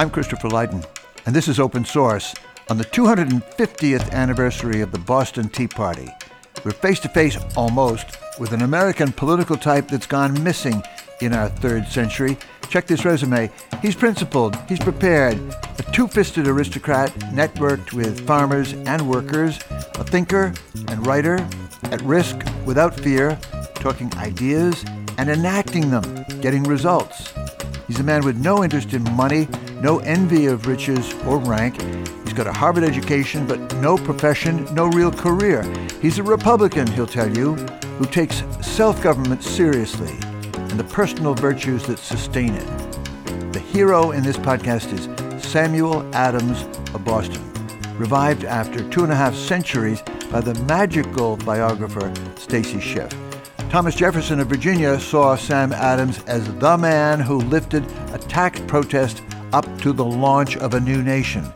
I'm Christopher Lydon, and this is Open Source on the 250th anniversary of the Boston Tea Party. We're face to face almost with an American political type that's gone missing in our third century. Check this resume. He's principled, he's prepared, a two fisted aristocrat, networked with farmers and workers, a thinker and writer, at risk, without fear, talking ideas and enacting them, getting results. He's a man with no interest in money, no envy of riches or rank. He's got a Harvard education, but no profession, no real career. He's a Republican, he'll tell you, who takes self government seriously and the personal virtues that sustain it. The hero in this podcast is Samuel Adams of Boston, revived after two and a half centuries by the magical biographer Stacy Schiff. Thomas Jefferson of Virginia saw Sam Adams as the man who lifted a tax protest up to the launch of a new nation.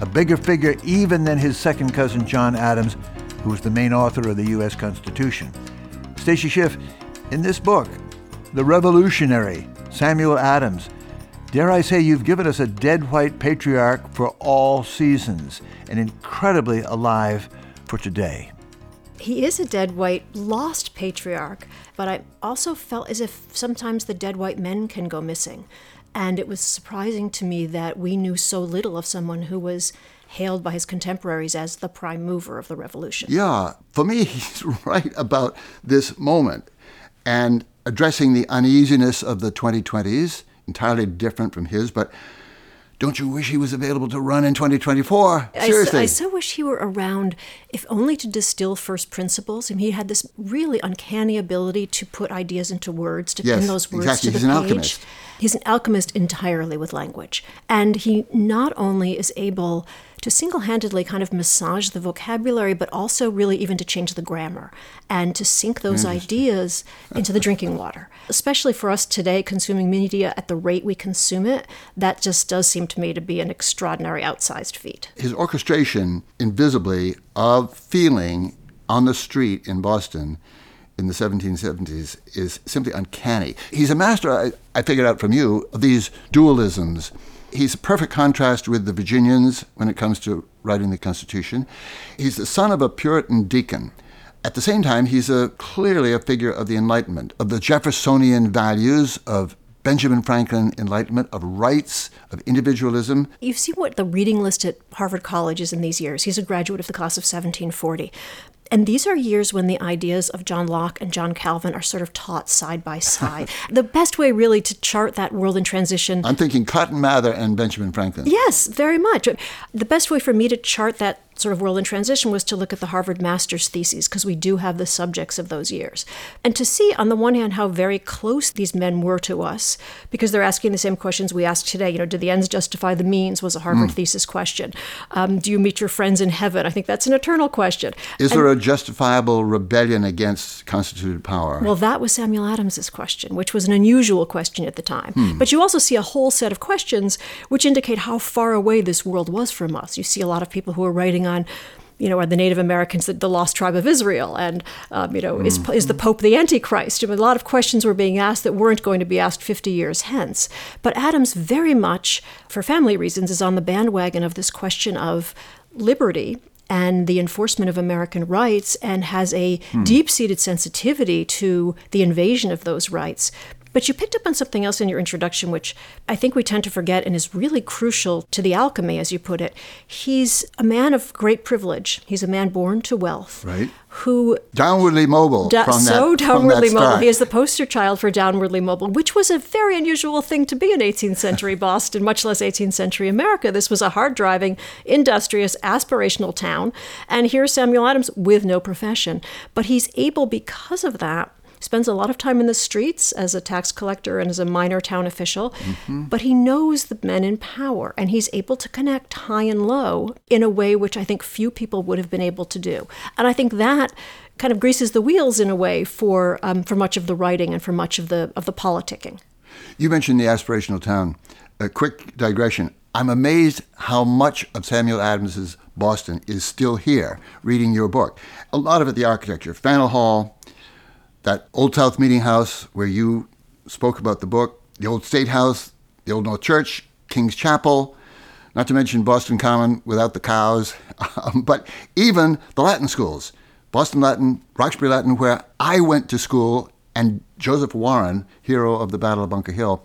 A bigger figure even than his second cousin John Adams, who was the main author of the U.S. Constitution. Stacy Schiff, in this book, The Revolutionary, Samuel Adams, dare I say you've given us a dead white patriarch for all seasons, and incredibly alive for today. He is a dead white, lost patriarch, but I also felt as if sometimes the dead white men can go missing. And it was surprising to me that we knew so little of someone who was hailed by his contemporaries as the prime mover of the revolution. Yeah, for me, he's right about this moment and addressing the uneasiness of the 2020s, entirely different from his, but don't you wish he was available to run in 2024? Seriously. I, I so wish he were around, if only to distill first principles. And he had this really uncanny ability to put ideas into words, to yes, pin those words exactly. to the He's an page. alchemist. He's an alchemist entirely with language. And he not only is able to single handedly kind of massage the vocabulary, but also really even to change the grammar and to sink those ideas into the drinking water. Especially for us today, consuming media at the rate we consume it, that just does seem to me to be an extraordinary outsized feat. His orchestration, invisibly, of feeling on the street in Boston in the 1770s is simply uncanny. He's a master, I, I figured out from you, of these dualisms. He's a perfect contrast with the Virginians when it comes to writing the Constitution. He's the son of a Puritan deacon. At the same time, he's a, clearly a figure of the Enlightenment, of the Jeffersonian values of Benjamin Franklin Enlightenment, of rights, of individualism. You see what the reading list at Harvard College is in these years. He's a graduate of the class of 1740. And these are years when the ideas of John Locke and John Calvin are sort of taught side by side. the best way, really, to chart that world in transition. I'm thinking Cotton Mather and Benjamin Franklin. Yes, very much. The best way for me to chart that sort of world in transition was to look at the Harvard master's theses because we do have the subjects of those years. And to see, on the one hand, how very close these men were to us because they're asking the same questions we ask today. You know, do the ends justify the means was a Harvard thesis question. Um, do you meet your friends in heaven? I think that's an eternal question. Is And- there a justifiable rebellion against constituted power? Well, that was Samuel Adams's question, which was an unusual question at the time. But you also see a whole set of questions which indicate how far away this world was from us. You see a lot of people who are writing on. You know, are the Native Americans the, the lost tribe of Israel? And, um, you know, is, is the Pope the Antichrist? I mean, a lot of questions were being asked that weren't going to be asked 50 years hence. But Adams, very much, for family reasons, is on the bandwagon of this question of liberty and the enforcement of American rights and has a deep seated sensitivity to the invasion of those rights. But you picked up on something else in your introduction, which I think we tend to forget and is really crucial to the alchemy, as you put it. He's a man of great privilege. He's a man born to wealth. Right. Who Downwardly mobile. Da- from that, so from that downwardly mobile. He is the poster child for downwardly mobile, which was a very unusual thing to be in 18th century Boston, much less 18th century America. This was a hard driving, industrious, aspirational town. And here's Samuel Adams with no profession. But he's able, because of that, spends a lot of time in the streets as a tax collector and as a minor town official, but he knows the men in power and he's able to connect high and low in a way which I think few people would have been able to do. And I think that kind of greases the wheels in a way for um, for much of the writing and for much of the of the politicking. You mentioned the aspirational town. A quick digression. I'm amazed how much of Samuel Adams's Boston is still here, reading your book. A lot of it, the architecture. Faneuil Hall, that Old South Meeting House where you spoke about the book, the Old State House, the Old North Church, King's Chapel, not to mention Boston Common without the cows, um, but even the Latin schools, Boston Latin, Roxbury Latin, where I went to school, and Joseph Warren, hero of the Battle of Bunker Hill,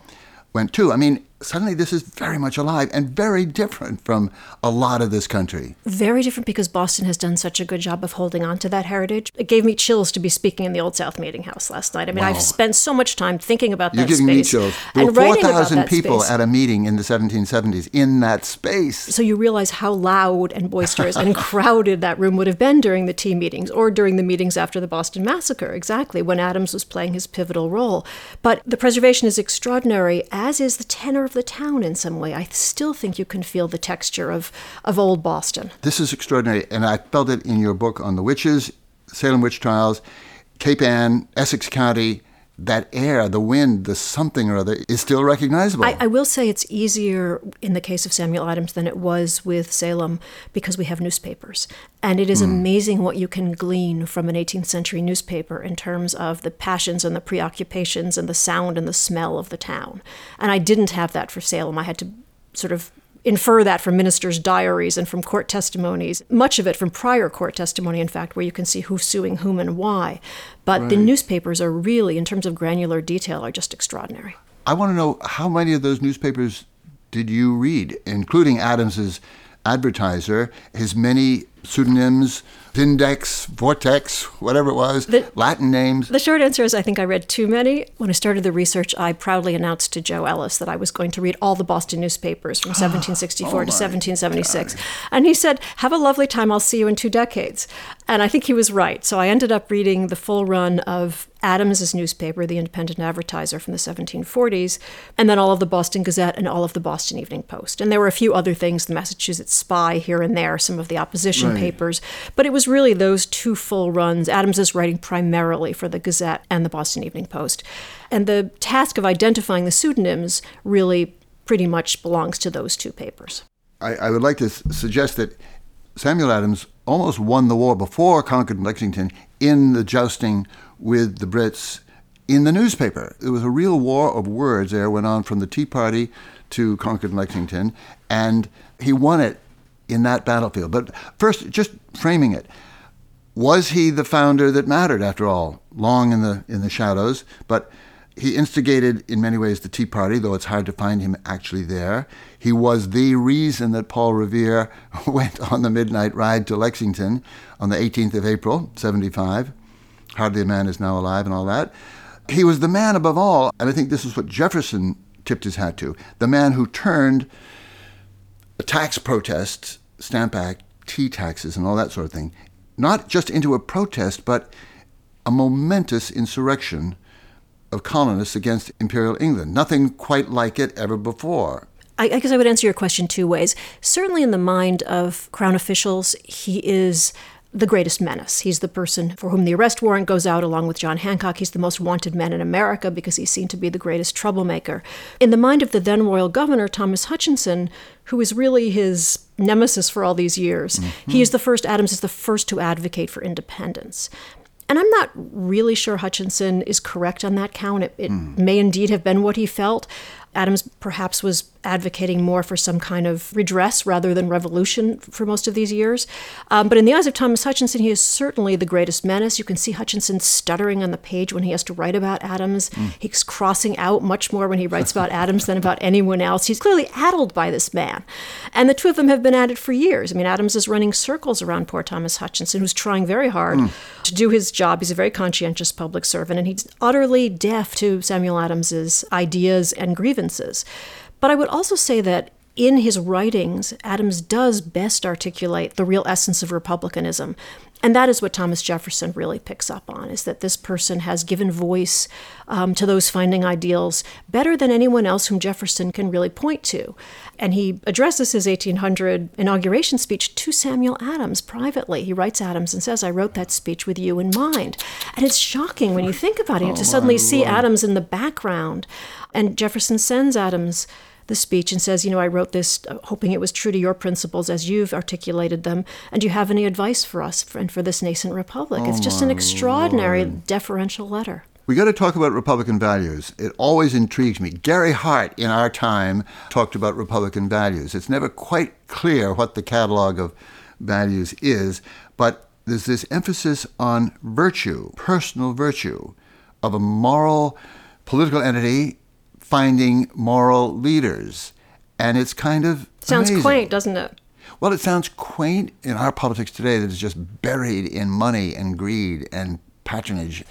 went too. I mean, suddenly this is very much alive and very different from a lot of this country. Very different because Boston has done such a good job of holding on to that heritage. It gave me chills to be speaking in the Old South Meeting House last night. I mean, Wow. I've spent so much time thinking about You're that giving space me chills. There were and 4,000 people space. at a meeting in the 1770s in that space. So you realize how loud and boisterous and crowded that room would have been during the tea meetings or during the meetings after the Boston Massacre, exactly, when Adams was playing his pivotal role. But the preservation is extraordinary, as is the tenor of the town in some way. I still think you can feel the texture of, of old Boston. This is extraordinary, and I felt it in your book on the witches, Salem witch trials, Cape Ann, Essex County. That air, the wind, the something or other is still recognizable. I, I will say it's easier in the case of Samuel Adams than it was with Salem because we have newspapers. And it is hmm. amazing what you can glean from an 18th century newspaper in terms of the passions and the preoccupations and the sound and the smell of the town. And I didn't have that for Salem. I had to sort of infer that from ministers' diaries and from court testimonies, much of it from prior court testimony, in fact, where you can see who's suing whom and why. But the newspapers are really, in terms of granular detail, are just extraordinary. I want to know how many of those newspapers did you read, including Adams's advertiser, his many pseudonyms, Vindex, Vortex, whatever it was, The- Latin names. The short answer is I think I read too many. When I started the research, I proudly announced to Joe Ellis that I was going to read all the Boston newspapers from 1764 to 1776. And he said, Have a lovely time. I'll see you in two decades. And I think he was right. So I ended up reading the full run of Adams's newspaper, the Independent Advertiser from the 1740s, and then all of the Boston Gazette and all of the Boston Evening Post. And there were a few other things, the Massachusetts Spy here and there, some of the opposition Right. papers. But it was really those two full runs. Adams is writing primarily for the Gazette and the Boston Evening Post. And the task of identifying the pseudonyms really pretty much belongs to those two papers. I, I would like to s- suggest that Samuel Adams almost won the war before Concord Lexington in the jousting with the Brits in the newspaper. There was a real war of words there, went on from the Tea Party to Concord Lexington, and he won it in that battlefield. But first, just framing it. Was he the founder that mattered after all? Long in the in the shadows, but he instigated in many ways the Tea Party, though it's hard to find him actually there. He was the reason that Paul Revere went on the midnight ride to Lexington on the 18th of April, 75. Hardly a man is now alive and all that. He was the man above all, and I think this is what Jefferson tipped his hat to the man who turned a tax protest, Stamp Act, tea taxes, and all that sort of thing, not just into a protest, but a momentous insurrection of colonists against Imperial England. Nothing quite like it ever before. I, I guess I would answer your question two ways. Certainly, in the mind of Crown officials, he is the greatest menace. He's the person for whom the arrest warrant goes out, along with John Hancock. He's the most wanted man in America because he's seen to be the greatest troublemaker. In the mind of the then royal governor, Thomas Hutchinson, who is really his nemesis for all these years, mm-hmm. he is the first, Adams is the first to advocate for independence. And I'm not really sure Hutchinson is correct on that count. It, it hmm. may indeed have been what he felt. Adams perhaps was advocating more for some kind of redress rather than revolution for most of these years. Um, but in the eyes of Thomas Hutchinson, he is certainly the greatest menace. You can see Hutchinson stuttering on the page when he has to write about Adams. He's crossing out much more when he writes about Adams than about anyone else. He's clearly addled by this man. And the two of them have been at it for years. I mean, Adams is running circles around poor Thomas Hutchinson, who's trying very hard to do his job. He's a very conscientious public servant, and he's utterly deaf to Samuel Adams's ideas and grievances. But I would also say that in his writings, Adams does best articulate the real essence of republicanism. And that is what Thomas Jefferson really picks up on, is that this person has given voice um, to those finding ideals better than anyone else whom Jefferson can really point to. And he addresses his 1800 inauguration speech to Samuel Adams privately. He writes Adams and says, I wrote that speech with you in mind. And it's shocking when you think about it to suddenly see Adams in the background. And Jefferson sends Adams the speech and says, You know, I wrote this uh, hoping it was true to your principles as you've articulated them. And do you have any advice for us for, and for this nascent republic? it's just an extraordinary deferential letter. We got to talk about Republican values. It always intrigues me. Gary Hart, in our time, talked about Republican values. It's never quite clear what the catalog of values is, but there's this emphasis on virtue, personal virtue, of a moral political entity finding moral leaders. And it's kind of Sounds amazing. quaint, doesn't it? Well, it sounds quaint in our politics today that is just buried in money and greed and patronage.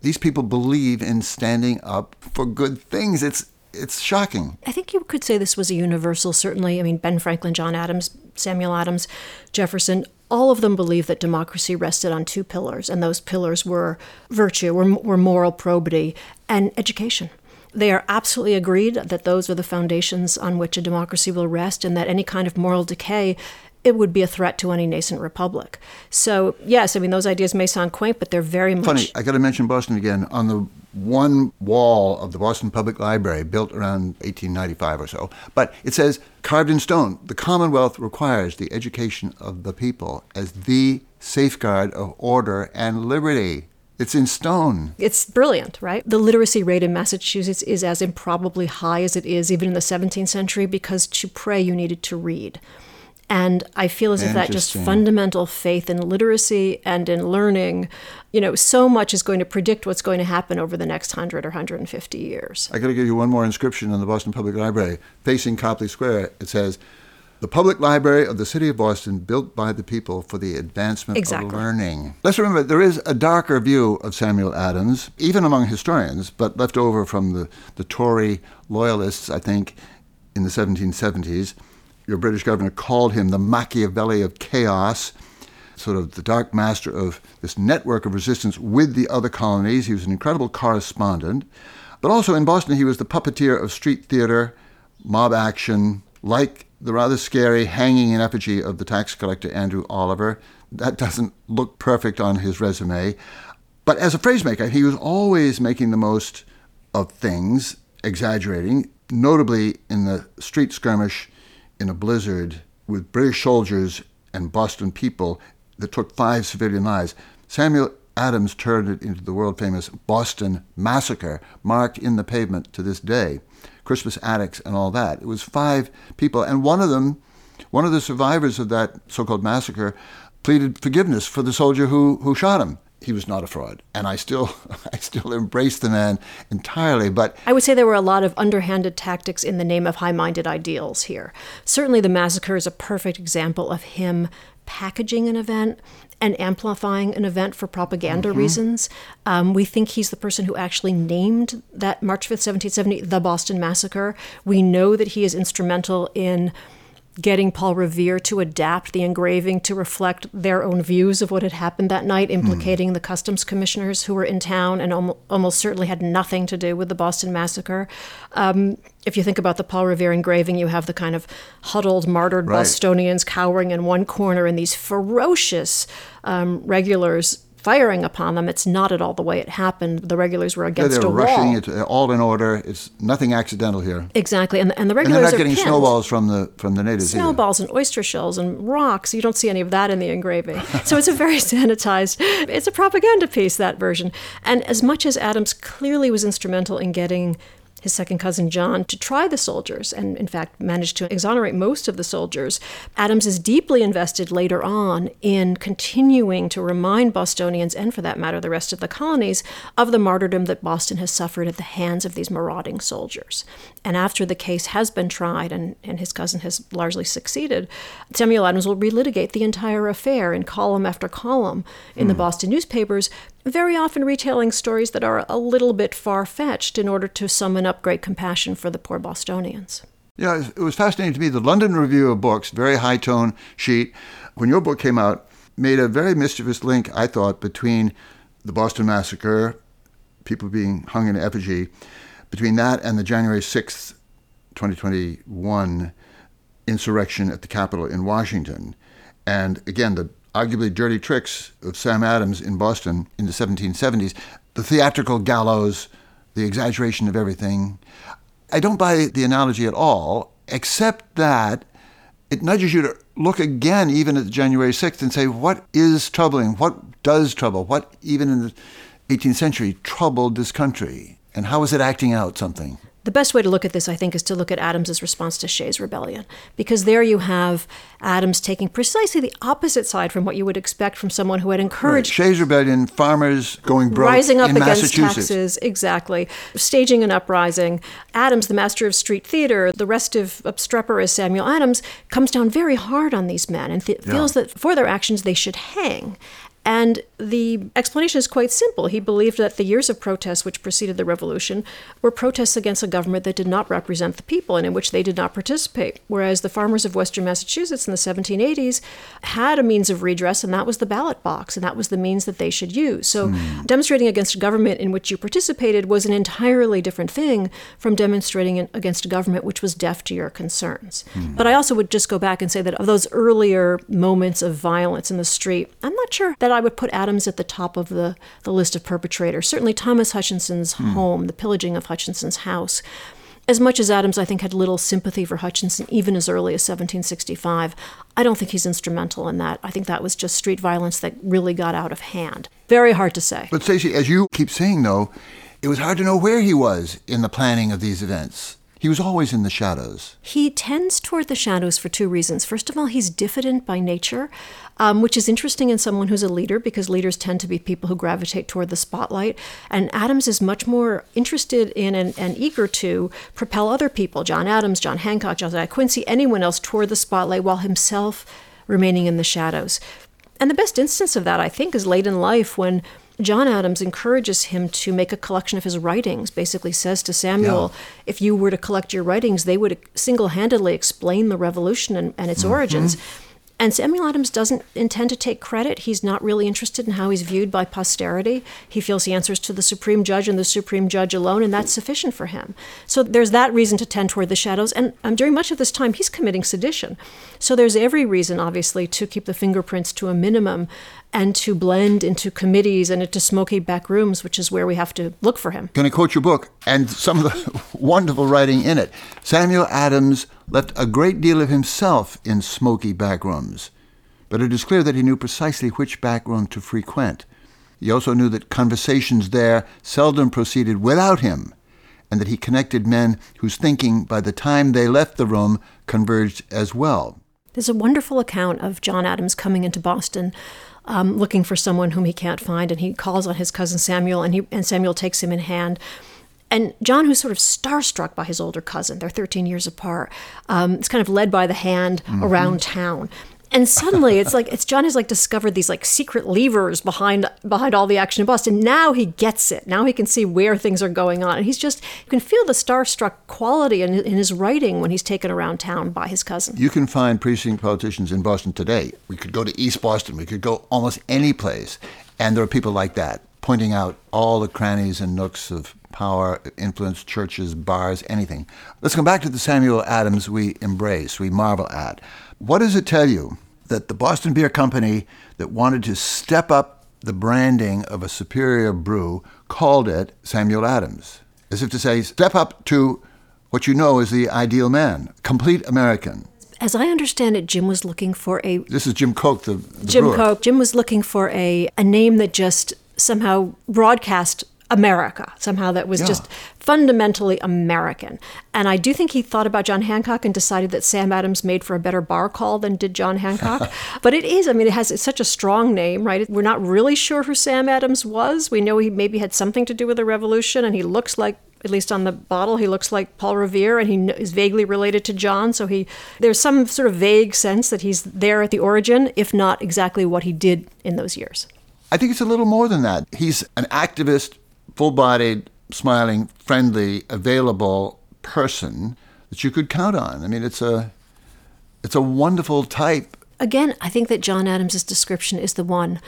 These people believe in standing up for good things. It's it's shocking. I think you could say this was a universal, certainly. I mean, Ben Franklin, John Adams, Samuel Adams, Jefferson, all of them believed that democracy rested on two pillars, and those pillars were virtue, were, were moral probity, and education. They are absolutely agreed that those are the foundations on which a democracy will rest, and that any kind of moral decay it would be a threat to any nascent republic. So, yes, I mean, those ideas may sound quaint, but they're very much. Funny, I got to mention Boston again. On the one wall of the Boston Public Library, built around 1895 or so, but it says, carved in stone, the Commonwealth requires the education of the people as the safeguard of order and liberty. It's in stone. It's brilliant, right? The literacy rate in Massachusetts is as improbably high as it is even in the 17th century because to pray you needed to read. And I feel as if that just fundamental faith in literacy and in learning, you know, so much is going to predict what's going to happen over the next 100 or 150 years. I got to give you one more inscription in the Boston Public Library. Facing Copley Square, it says, the public library of the city of Boston built by the people for the advancement exactly. of learning. Let's remember there is a darker view of Samuel Adams, even among historians, but left over from the, the Tory loyalists, I think, in the 1770s. Your British governor called him the Machiavelli of chaos, sort of the dark master of this network of resistance with the other colonies. He was an incredible correspondent. But also in Boston, he was the puppeteer of street theater, mob action, like the rather scary hanging in effigy of the tax collector Andrew Oliver. That doesn't look perfect on his resume. But as a phrasemaker, he was always making the most of things, exaggerating, notably in the street skirmish in a blizzard with British soldiers and Boston people that took five civilian lives. Samuel Adams turned it into the world famous Boston Massacre, marked in the pavement to this day. Crispus Attucks and all that. It was five people, and one of them, one of the survivors of that so called massacre, pleaded forgiveness for the soldier who, who shot him he was not a fraud and i still i still embrace the man entirely but i would say there were a lot of underhanded tactics in the name of high-minded ideals here certainly the massacre is a perfect example of him packaging an event and amplifying an event for propaganda mm-hmm. reasons. Um, we think he's the person who actually named that March 5th, 1770, the Boston Massacre. We know that he is instrumental in getting Paul Revere to adapt the engraving to reflect their own views of what had happened that night, implicating mm. the customs commissioners who were in town and al- almost certainly had nothing to do with the Boston Massacre. Um, if you think about the Paul Revere engraving, you have the kind of huddled, martyred right. Bostonians cowering in one corner and these ferocious um, regulars firing upon them. It's not at all the way it happened. The regulars were against yeah, they're a rushing wall. It all in order. It's nothing accidental here. Exactly, and, and the regulars and they're not getting pinned. snowballs from the from the natives. Snowballs either. and oyster shells and rocks. You don't see any of that in the engraving. so it's a very sanitized. It's a propaganda piece that version. And as much as Adams clearly was instrumental in getting his second cousin John, to try the soldiers, and in fact managed to exonerate most of the soldiers. Adams is deeply invested later on in continuing to remind Bostonians, and for that matter, the rest of the colonies, of the martyrdom that Boston has suffered at the hands of these marauding soldiers. And after the case has been tried and, and his cousin has largely succeeded, Samuel Adams will relitigate the entire affair in column after column in mm. the hmm. Boston newspapers, very often retailing stories that are a little bit far fetched in order to summon up great compassion for the poor Bostonians. Yeah, it was fascinating to me. The London Review of Books, very high tone sheet, when your book came out, made a very mischievous link, I thought, between the Boston Massacre, people being hung in effigy, between that and the January 6th, 2021 insurrection at the Capitol in Washington. And again, the arguably dirty tricks of Sam Adams in Boston in the 1770s, the theatrical gallows, the exaggeration of everything. I don't buy the analogy at all, except that it nudges you to look again, even at January 6th, and say, what is troubling? What does trouble? What, even in the 18th century troubled this country? And how was it acting out something? The best way to look at this, I think, is to look at Adams's response to Shays' rebellion, because there you have Adams taking precisely the opposite side from what you would expect from someone who had Right. encouraged Shays' Rebellion, farmers going broke rising up in against Massachusetts. taxes, exactly, staging an uprising. Adams, the master of street theater, the restive obstreperous Samuel Adams, comes down very hard on these men and th- feels that for their actions they should hang. And the explanation is quite simple. He believed that the years of protests which preceded the revolution were protests against a government that did not represent the people and in which they did not participate. Whereas the farmers of Western Massachusetts in the 1780s had a means of redress, and that was the ballot box, and that was the means that they should use. So hmm. demonstrating against a government in which you participated was an entirely different thing from demonstrating against a government which was deaf to your concerns. Hmm. But I also would just go back and say that of those earlier moments of violence in the street, I'm not sure that I would put Adams at the top of the, the list of perpetrators. Certainly Thomas Hutchinson's hmm. home, the pillaging of Hutchinson's house. As much as Adams, I think, had little sympathy for Hutchinson even as early as 1765, I don't think he's instrumental in that. I think that was just street violence that really got out of hand. Very hard to say. But Stacy, as you keep saying, though, it was hard to know where he was in the planning of these events. He was always in the shadows. He tends toward the shadows for two reasons. First of all, he's diffident by nature, um, which is interesting in someone who's a leader because leaders tend to be people who gravitate toward the spotlight. And Adams is much more interested in and, and eager to propel other people John Adams, John Hancock, Josiah Quincy, anyone else toward the spotlight while himself remaining in the shadows. And the best instance of that, I think, is late in life when John Adams encourages him to make a collection of his writings, basically says to Samuel, if you were to collect your writings, they would single handedly explain the revolution and, and its mm-hmm. origins. And Samuel Adams doesn't intend to take credit. He's not really interested in how he's viewed by posterity. He feels he answers to the Supreme Judge and the Supreme Judge alone, and that's sufficient for him. So there's that reason to tend toward the shadows. And um, during much of this time, he's committing sedition. So there's every reason, obviously, to keep the fingerprints to a minimum and to blend into committees and into smoky back rooms, which is where we have to look for him. Going to quote your book and some of the wonderful writing in it. Samuel Adams left a great deal of himself in smoky back rooms, but it is clear that he knew precisely which back room to frequent. He also knew that conversations there seldom proceeded without him, and that he connected men whose thinking by the time they left the room converged as well. There's a wonderful account of John Adams coming into Boston um, looking for someone whom he can't find, and he calls on his cousin Samuel, and, he, and Samuel takes him in hand. And John, who's sort of starstruck by his older cousin, they're 13 years apart, um, is kind of led by the hand around town. And suddenly, it's like it's John has like discovered these like secret levers behind behind all the action in Boston. Now he gets it. Now he can see where things are going on, and he's just you can feel the starstruck quality in, in his writing when he's taken around town by his cousin. You can find precinct politicians in Boston today. We could go to East Boston, we could go almost any place, and there are people like that pointing out all the crannies and nooks of power, influence, churches, bars, anything. Let's come back to the Samuel Adams we embrace, we marvel at. What does it tell you that the Boston Beer Company that wanted to step up the branding of a superior brew called it Samuel Adams? As if to say, step up to what you know is the ideal man, complete American. As I understand it, Jim was looking for a This is Jim Koch, the, the Jim brewer. Coke. Jim was looking for a, a name that just somehow broadcast America, somehow that was Yeah. just fundamentally American. And I do think he thought about John Hancock and decided that Sam Adams made for a better bar call than did John Hancock. but it is, I mean, it has it's such a strong name, right? We're not really sure who Sam Adams was. We know he maybe had something to do with the revolution, and he looks like at least on the bottle, he looks like Paul Revere, and he is vaguely related to John. So he, there's some sort of vague sense that he's there at the origin, if not exactly what he did in those years. I think it's a little more than that. He's an activist, full bodied, smiling, friendly, available person that you could count on. I mean, it's a, it's a wonderful type. Again, I think that John Adams's description is the one.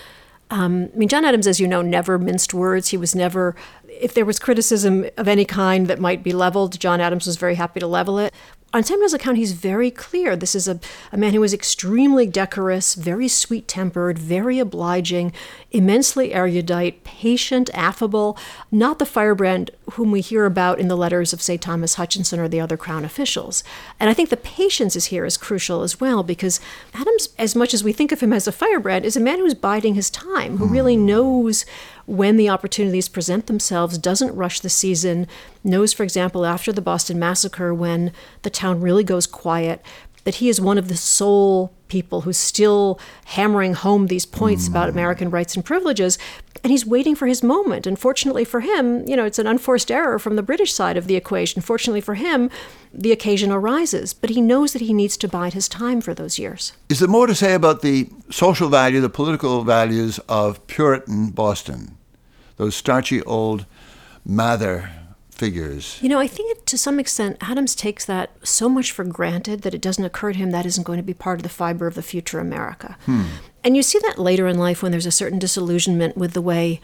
Um, I mean, John Adams, as you know, never minced words. He was never, if there was criticism of any kind that might be leveled, John Adams was very happy to level it. On Samuel's account, he's very clear. This is a, a man who was extremely decorous, very sweet tempered, very obliging, immensely erudite, patient, affable, not the firebrand whom we hear about in the letters of, say, Thomas Hutchinson or the other Crown officials. And I think the patience is here is crucial as well because Adams, as much as we think of him as a firebrand, is a man who's biding his time, who really hmm. knows when the opportunities present themselves, doesn't rush the season, knows, for example, after the Boston Massacre, when the town really goes quiet, that he is one of the sole people who's still hammering home these points mm. about American rights and privileges. And he's waiting for his moment. And fortunately for him, you know, it's an unforced error from the British side of the equation. Fortunately for him, the occasion arises, but he knows that he needs to bide his time for those years. Is there more to say about the social value, the political values of Puritan Boston? Those starchy old Mather figures. You know, I think to some extent, Adams takes that so much for granted that it doesn't occur to him that isn't going to be part of the fiber of the future America. Hmm. And you see that later in life when there's a certain disillusionment with the way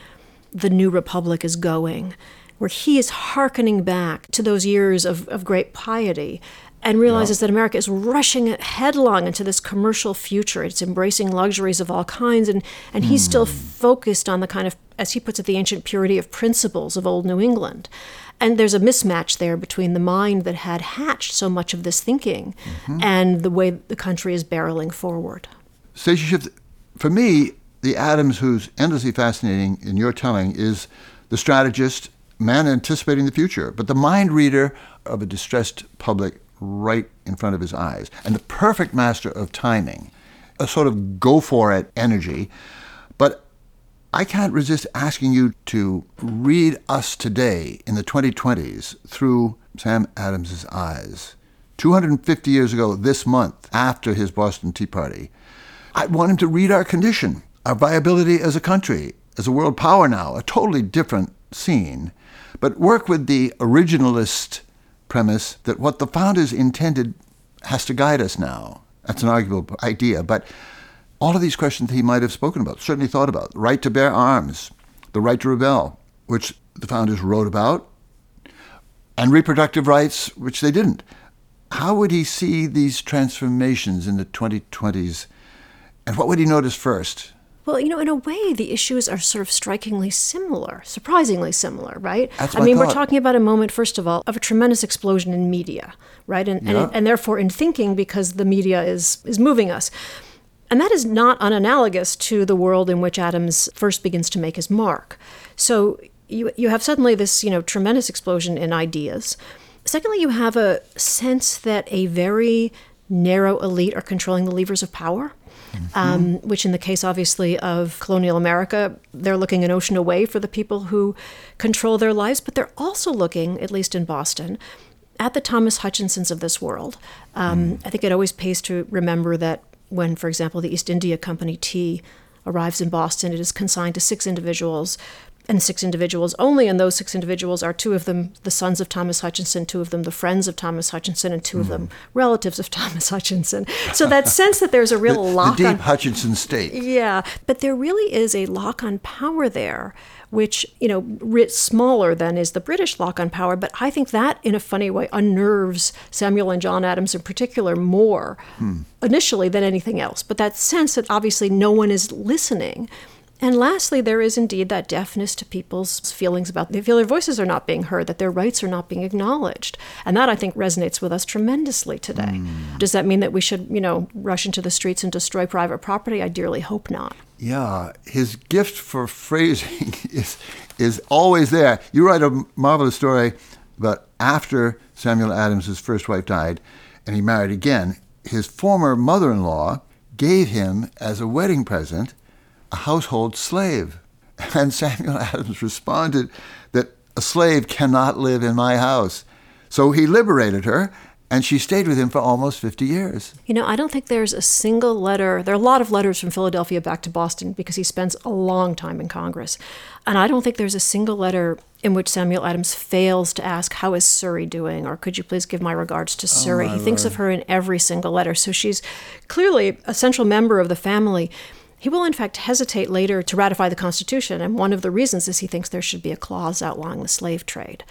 the new republic is going, where he is hearkening back to those years of, of great piety and realizes that America is rushing headlong into this commercial future. It's embracing luxuries of all kinds, and, and he's still hmm. focused on the kind of, as he puts it, the ancient purity of principles of old New England. And there's a mismatch there between the mind that had hatched so much of this thinking mm-hmm. and the way the country is barreling forward. Stacy Schiff, for me, the Adams who's endlessly fascinating in your telling is the strategist, man anticipating the future, but the mind reader of a distressed public right in front of his eyes, and the perfect master of timing, a sort of go for it energy. But I can't resist asking you to read us today in the 2020s through Sam Adams's eyes. 250 years ago this month, after his Boston Tea Party, I want him to read our condition, our viability as a country, as a world power now, a totally different scene, but work with the originalist premise that what the founders intended has to guide us now. That's an arguable idea, but all of these questions he might have spoken about, certainly thought about. The right to bear arms, the right to rebel, which the founders wrote about, and reproductive rights, which they didn't. How would he see these transformations in the 2020s, and what would he notice first? Well, you know, in a way, the issues are sort of strikingly similar, surprisingly similar, right? That's I mean, I we're talking about a moment, first of all, of a tremendous explosion in media, right? And, yeah. and, and therefore in thinking because the media is, is moving us. And that is not unanalogous to the world in which Adams first begins to make his mark. So you, you have suddenly this, you know, tremendous explosion in ideas. Secondly, you have a sense that a very narrow elite are controlling the levers of power. Mm-hmm. Um, which, in the case obviously of colonial America, they're looking an ocean away for the people who control their lives, but they're also looking, at least in Boston, at the Thomas Hutchinsons of this world. Um, mm. I think it always pays to remember that when, for example, the East India Company tea arrives in Boston, it is consigned to six individuals and six individuals only, and those six individuals are two of them the sons of Thomas Hutchinson, two of them the friends of Thomas Hutchinson, and two mm. of them hmm. relatives of Thomas Hutchinson. So that sense that there's a real the, lock the deep on Hutchinson state. Yeah, but there really is a lock on power there which you know writ smaller than is the British lock on power. But I think that, in a funny way, unnerves Samuel and John Adams in particular more hmm. initially than anything else. But that sense that obviously no one is listening and lastly, there is indeed that deafness to people's feelings about they feel their voices are not being heard, that their rights are not being acknowledged. And that I think resonates with us tremendously today. Mm. Does that mean that we should, you know, rush into the streets and destroy private property? I dearly hope not. Yeah, his gift for phrasing is is always there. You write a marvelous story about after Samuel Adams' first wife died and he married again, his former mother-in-law gave him as a wedding present a household slave. And Samuel Adams responded that a slave cannot live in my house. So he liberated her, and she stayed with him for almost 50 years. You know, I don't think there's a single letter. There are a lot of letters from Philadelphia back to Boston because he spends a long time in Congress. And I don't think there's a single letter in which Samuel Adams fails to ask, How is Surry doing? or Could you please give my regards to oh, Surry? Oh, he Lord. thinks of her in every single letter. So she's clearly a central member of the family. He will, in fact, hesitate later to ratify the Constitution, and one of the reasons is he thinks there should be a clause outlawing the slave trade.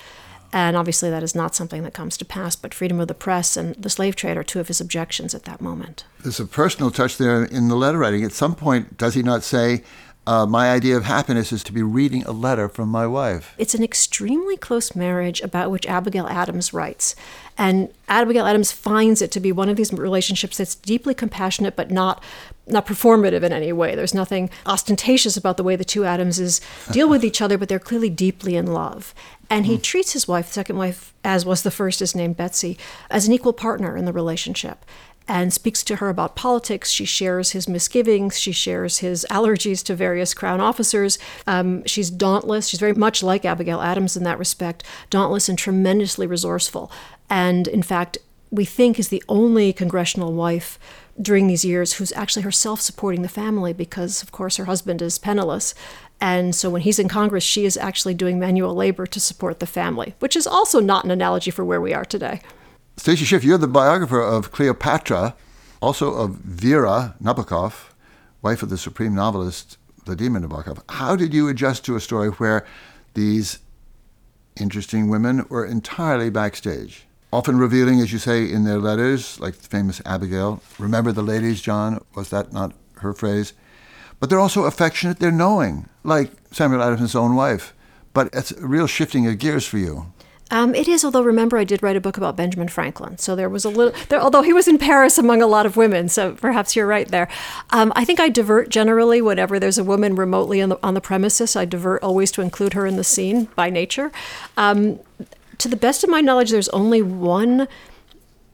And obviously, that is not something that comes to pass, but freedom of the press and the slave trade are two of his objections at that moment. There's a personal touch there in the letter writing. At some point, does he not say, uh, my idea of happiness is to be reading a letter from my wife. It's an extremely close marriage about which Abigail Adams writes. And Abigail Adams finds it to be one of these relationships that's deeply compassionate but not not performative in any way. There's nothing ostentatious about the way the two Adamses deal with each other, but they're clearly deeply in love. And he mm. treats his wife, second wife, as was the first, is named Betsy, as an equal partner in the relationship and speaks to her about politics. She shares his misgivings. She shares his allergies to various Crown officers. Um, she's dauntless. She's very much like Abigail Adams in that respect, dauntless and tremendously resourceful. And in fact, we think is the only congressional wife during these years who's actually herself supporting the family because, of course, her husband is penniless. And so when he's in Congress, she is actually doing manual labor to support the family, which is also not an analogy for where we are today. Stacy Schiff, you're the biographer of Cleopatra, also of Vera Nabokov, wife of the supreme novelist Vladimir Nabokov. How did you adjust to a story where these interesting women were entirely backstage? Often revealing, as you say in their letters, like the famous Abigail, remember the ladies, John? Was that not her phrase? But they're also affectionate, they're knowing, like Samuel Adams' own wife. But it's a real shifting of gears for you. Um, it is, although remember I did write a book about Benjamin Franklin, so there was a little. There, although he was in Paris among a lot of women, so perhaps you're right there. Um, I think I divert generally whenever there's a woman remotely on the on the premises. I divert always to include her in the scene by nature. Um, to the best of my knowledge, there's only one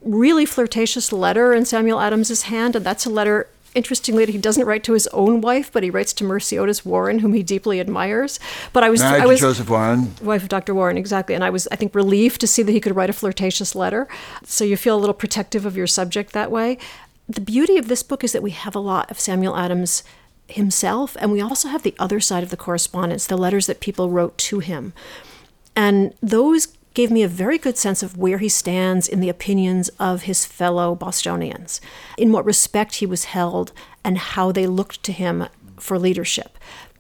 really flirtatious letter in Samuel Adams's hand, and that's a letter interestingly, he doesn't write to his own wife, but he writes to Mercy Otis Warren, whom he deeply admires. But I was, Married I was Joseph Warren, wife of Dr. Warren, exactly. And I was, I think, relieved to see that he could write a flirtatious letter. So you feel a little protective of your subject that way. The beauty of this book is that we have a lot of Samuel Adams himself, and we also have the other side of the correspondence, the letters that people wrote to him. And those gave me a very good sense of where he stands in the opinions of his fellow Bostonians, in what respect he was held, and how they looked to him for leadership.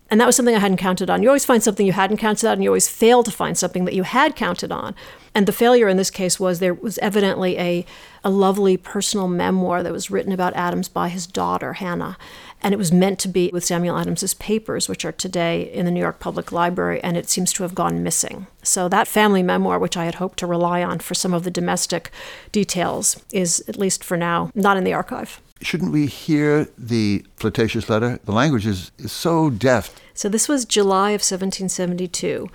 And that was something I hadn't counted on. You always find something you hadn't counted on, and you always fail to find something that you had counted on. And the failure in this case was there was evidently a, a lovely personal memoir that was written about Adams by his daughter, Hannah. And it was meant to be with Samuel Adams's papers, which are today in the New York Public Library, and it seems to have gone missing. So that family memoir, which I had hoped to rely on for some of the domestic details, is, at least for now, not in the archive shouldn't we hear the flirtatious letter? The language is, is so deft. So this was July of 1772,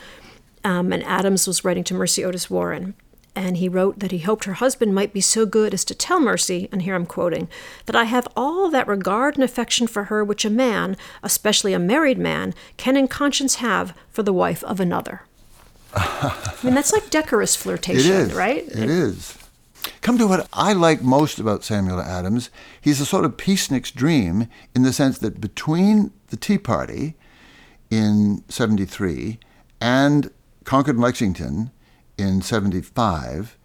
um, and Adams was writing to Mercy Otis Warren. And he wrote that he hoped her husband might be so good as to tell Mercy, and here I'm quoting, that I have all that regard and affection for her which a man, especially a married man, can in conscience have for the wife of another. I mean, that's like decorous flirtation, right? It, it is. Come to what I like most about Samuel Adams. He's a sort of peacenik's dream in the sense that between the Tea Party in 73 and Concord and Lexington in 75,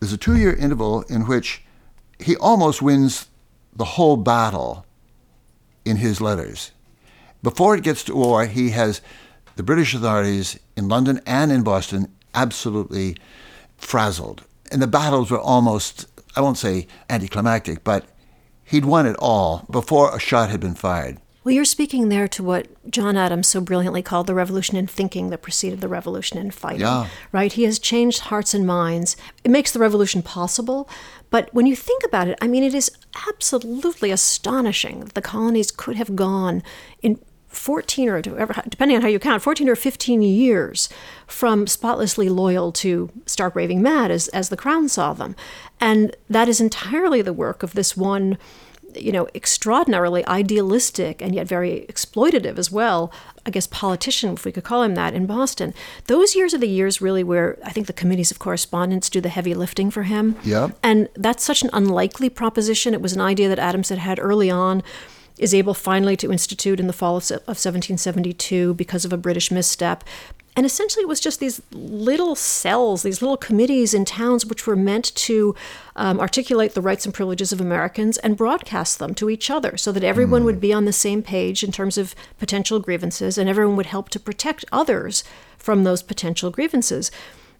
there's a two year interval in which he almost wins the whole battle in his letters. Before it gets to war, he has the British authorities in London and in Boston absolutely frazzled and the battles were almost, I won't say anticlimactic, but he'd won it all before a shot had been fired. Well, you're speaking there to what John Adams so brilliantly called the revolution in thinking that preceded the revolution in fighting. Yeah. Right? He has changed hearts and minds. It makes the revolution possible. But when you think about it, I mean, it is absolutely astonishing that the colonies could have gone in 14 or depending on how you count, 14 or 15 years from spotlessly loyal to stark raving mad as, as the crown saw them. And that is entirely the work of this one, you know, extraordinarily idealistic and yet very exploitative as well, I guess, politician, if we could call him that, in Boston. Those years are the years really where I think the committees of correspondence do the heavy lifting for him. Yeah. And that's such an unlikely proposition. It was an idea that Adams had had early on is able finally to institute in the fall of, of 1772 because of a British misstep. And essentially, it was just these little cells, these little committees in towns which were meant to um, articulate the rights and privileges of Americans and broadcast them to each other so that everyone mm. would be on the same page in terms of potential grievances and everyone would help to protect others from those potential grievances.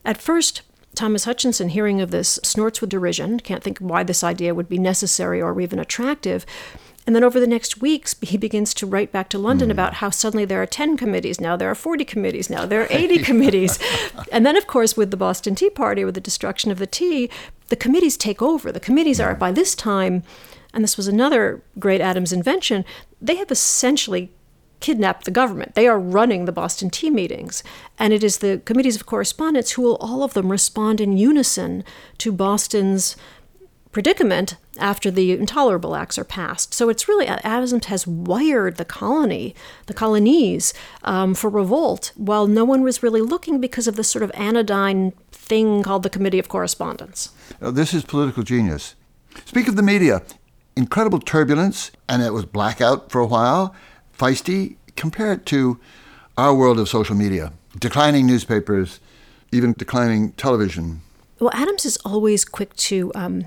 At first, Thomas Hutchinson, hearing of this, snorts with derision, can't think why this idea would be necessary or even attractive. And then over the next weeks, he begins to write back to London mm. about how suddenly there are 10 committees now, there are 40 committees now, there are 80 committees. And then, of course, with the Boston Tea Party, with the destruction of the tea, the committees take over. The committees are, by this time, and this was another great Adams invention, they have essentially kidnapped the government. They are running the Boston Tea meetings. And it is the committees of correspondence who will all of them respond in unison to Boston's predicament after the intolerable acts are passed. So it's really Adams has wired the colony, the colonies, um, for revolt, while no one was really looking because of this sort of anodyne thing called the Committee of Correspondence. This is political genius. Speak of the media, incredible turbulence, and it was blackout for a while feisty. Compare it to our world of social media, declining newspapers, even declining television. Well, Adams is always quick to um,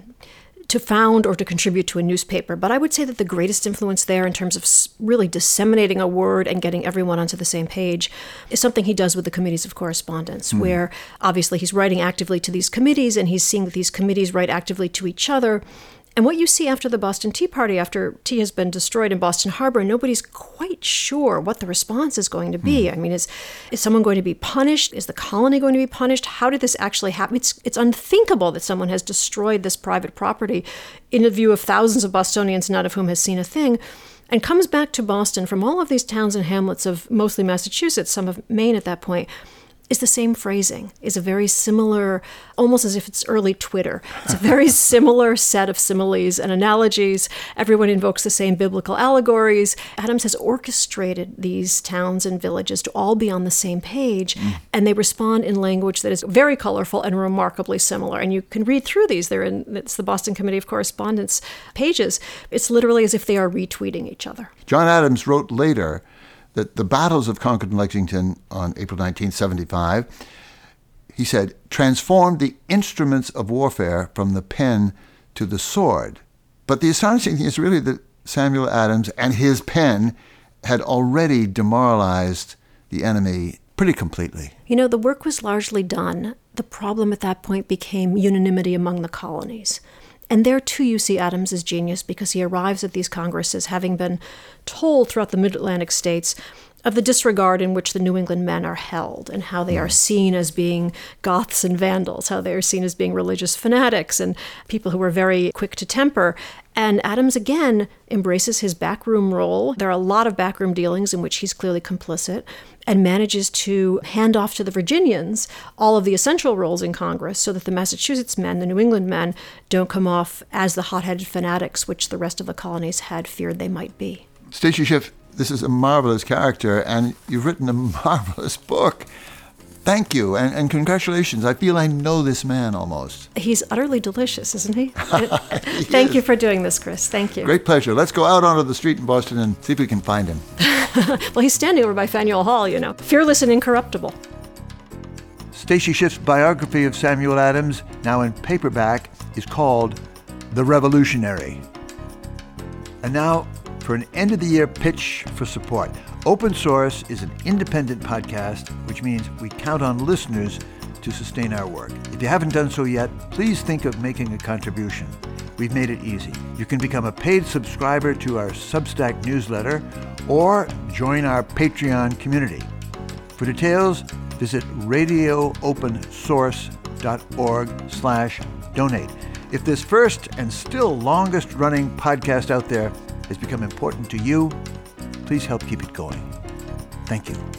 to found or to contribute to a newspaper, but I would say that the greatest influence there in terms of really disseminating a word and getting everyone onto the same page is something he does with the committees of correspondence, mm. where obviously he's writing actively to these committees and he's seeing that these committees write actively to each other. And what you see after the Boston Tea Party, after tea has been destroyed in Boston Harbor, nobody's quite sure what the response is going to be. Mm. I mean, is is someone going to be punished? Is the colony going to be punished? How did this actually happen? It's it's unthinkable that someone has destroyed this private property in the view of thousands of Bostonians, none of whom has seen a thing and comes back to Boston from all of these towns and hamlets of mostly Massachusetts, some of Maine at that point, is the same phrasing, is a very similar, almost as if it's early Twitter. It's a very similar set of similes and analogies. Everyone invokes the same biblical allegories. Adams has orchestrated these towns and villages to all be on the same page, mm. and they respond in language that is very colorful and remarkably similar. And you can read through these. They're in it's the Boston Committee of Correspondence pages. It's literally as if they are retweeting each other. John Adams wrote later that the battles of Concord and Lexington on April 1975, he said, transformed the instruments of warfare from the pen to the sword. But the astonishing thing is really that Samuel Adams and his pen had already demoralized the enemy pretty completely. You know, the work was largely done. The problem at that point became unanimity among the colonies. And there too you see Adams's genius because he arrives at these congresses having been told throughout the mid Atlantic states of the disregard in which the New England men are held and how they are mm. seen as being Goths and Vandals, how they are seen as being religious fanatics and people who are very quick to temper. And Adams again embraces his backroom role. There are a lot of backroom dealings in which he's clearly complicit and manages to hand off to the Virginians all of the essential roles in Congress so that the Massachusetts men, the New England men, don't come off as the hot headed fanatics which the rest of the colonies had feared they might be. Stacy Schiff, this is a marvelous character, and you've written a marvelous book. Thank you, and, and congratulations. I feel I know this man almost. He's utterly delicious, isn't he? Thank you for doing this, Chris. Thank you. Great pleasure. Let's go out onto the street in Boston and see if we can find him. well, he's standing over by Faneuil Hall, you know, fearless and incorruptible. Stacy Schiff's biography of Samuel Adams, now in paperback, is called The Revolutionary. And now for an end of the year pitch for support. Open Source is an independent podcast, which means we count on listeners to sustain our work. If you haven't done so yet, please think of making a contribution. We've made it easy. You can become a paid subscriber to our Substack newsletter or join our Patreon community. For details, visit radioopensource.org slash donate. If this first and still longest running podcast out there has become important to you, please help keep it going. Thank you.